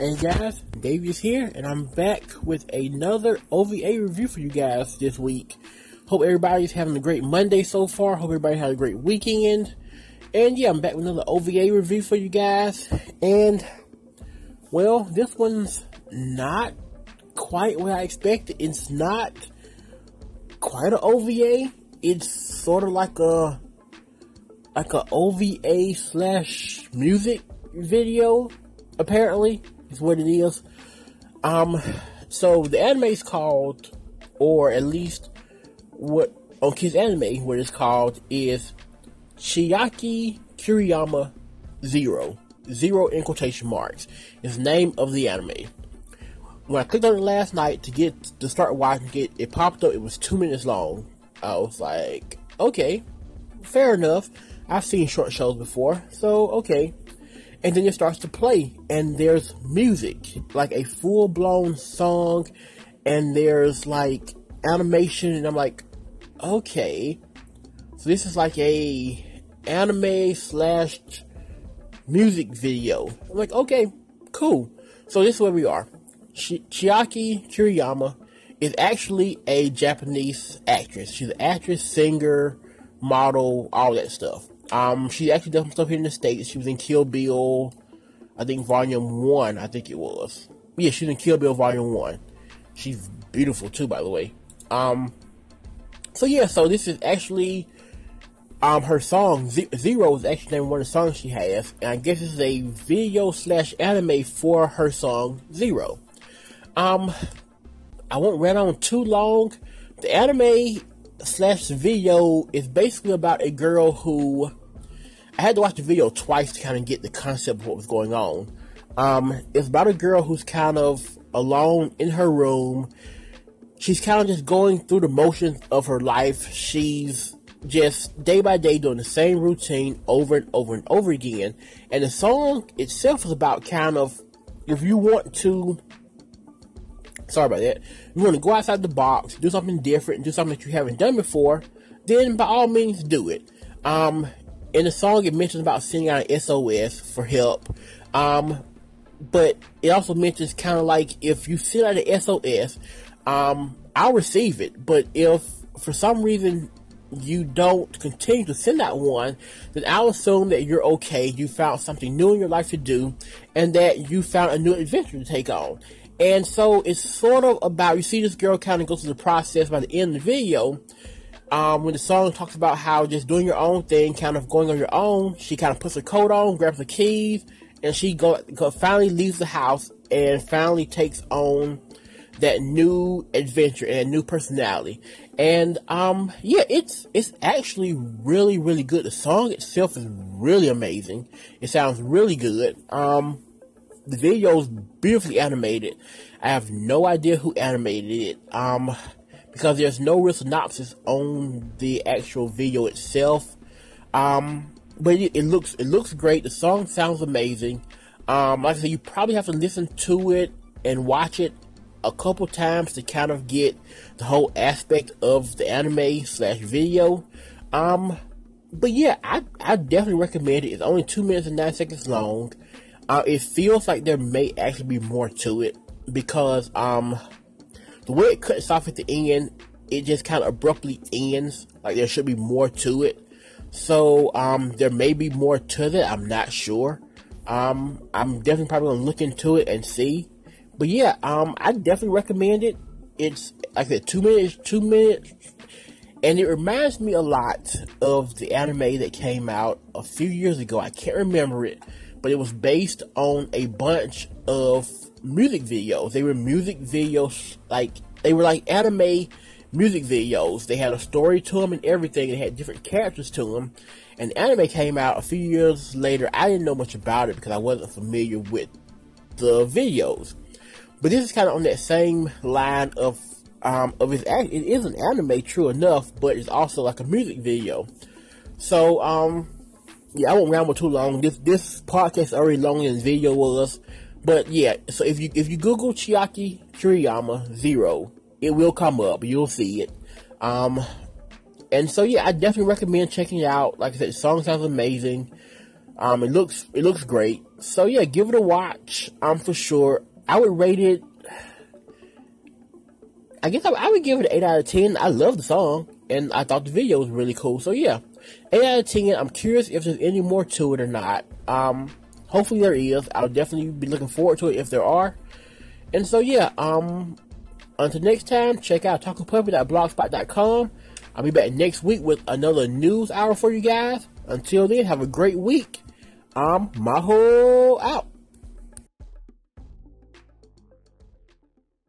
Hey guys, Davey here, and I'm back with another OVA review for you guys this week. Hope everybody's having a great Monday so far. Hope everybody had a great weekend. And yeah, I'm back with another OVA review for you guys. And, well, this one's not quite what I expected. It's not quite an OVA. It's sort of like a, like a OVA slash music video, apparently is what it is. Um, so the anime is called, or at least what on KissAnime, what it's called is Chiaki Kuriyama Zero. Zero in quotation marks is name of the anime. When I clicked on it last night to get to start watching it, it popped up. It was two minutes long. I was like, okay, fair enough. I've seen short shows before, so okay and then it starts to play and there's music like a full-blown song and there's like animation and i'm like okay. So this is like a anime slash music video. I'm like okay cool. So this is where we are. Chiaki Kuriyama is actually a japanese actress. She's an actress singer model all that stuff um, she actually done some stuff here in the States. She was in Kill Bill, I think Volume 1, I think it was. Yeah, she's in Kill Bill Volume 1. She's beautiful too, by the way. Um, so yeah, so this is actually, um, her song, Zero is actually one of the songs she has, and I guess this is a video slash anime for her song, Zero. Um, I won't run on too long. The anime slash video is basically about a girl who I had to watch the video twice to kind of get the concept of what was going on. Um, it's about a girl who's kind of alone in her room. She's kind of just going through the motions of her life. She's just day by day doing the same routine over and over and over again. And the song itself is about kind of if you want to sorry about that. You want to go outside the box, do something different, do something that you haven't done before, then by all means do it. Um, in the song, it mentions about sending out an SOS for help. Um, but it also mentions kind of like if you send out an SOS, um, I'll receive it. But if for some reason you don't continue to send out one, then I'll assume that you're okay. You found something new in your life to do, and that you found a new adventure to take on. And so it's sort of about you see this girl kind of go through the process by the end of the video um, when the song talks about how just doing your own thing, kind of going on your own, she kind of puts her coat on, grabs the keys, and she go, go finally leaves the house and finally takes on that new adventure and a new personality. And um, yeah, it's it's actually really really good. The song itself is really amazing. It sounds really good. Um, the video is beautifully animated. I have no idea who animated it. Um, because there's no real synopsis on the actual video itself. Um, but it, it, looks it looks great. The song sounds amazing. Um, like I said, you probably have to listen to it and watch it a couple times to kind of get the whole aspect of the anime slash video. Um, but yeah, I I definitely recommend it. It's only two minutes and nine seconds long. Uh, it feels like there may actually be more to it because um the way it cuts off at the end, it just kind of abruptly ends. Like there should be more to it. So um, there may be more to that. I'm not sure. Um, I'm definitely probably gonna look into it and see. But yeah, um, I definitely recommend it. It's like I said, two minutes, two minutes, and it reminds me a lot of the anime that came out a few years ago. I can't remember it, but it was based on a bunch of music videos. They were music videos, like, they were like anime music videos. They had a story to them and everything. They had different characters to them. And anime came out a few years later. I didn't know much about it because I wasn't familiar with the videos. But this is kind of on that same line of um, of its it is an anime, true enough, but it's also like a music video. So um, yeah, I won't ramble too long. This this podcast already longer than the video was. But yeah, so if you if you Google Chiaki Kuriyama Zero, it will come up. You'll see it. Um, and so yeah, I definitely recommend checking it out. Like I said, the song sounds amazing. Um, it looks it looks great. so yeah, give it a watch. Um, for sure. I would rate it. I guess I, I would give it an eight out of ten. I love the song, and I thought the video was really cool. So yeah, eight out of ten. I'm curious if there's any more to it or not. Um, hopefully there is. I'll definitely be looking forward to it if there are. And so yeah, um, until next time, check out talkingpuppy.blogspot.com. I'll be back next week with another news hour for you guys. Until then, have a great week. I'm Maho out.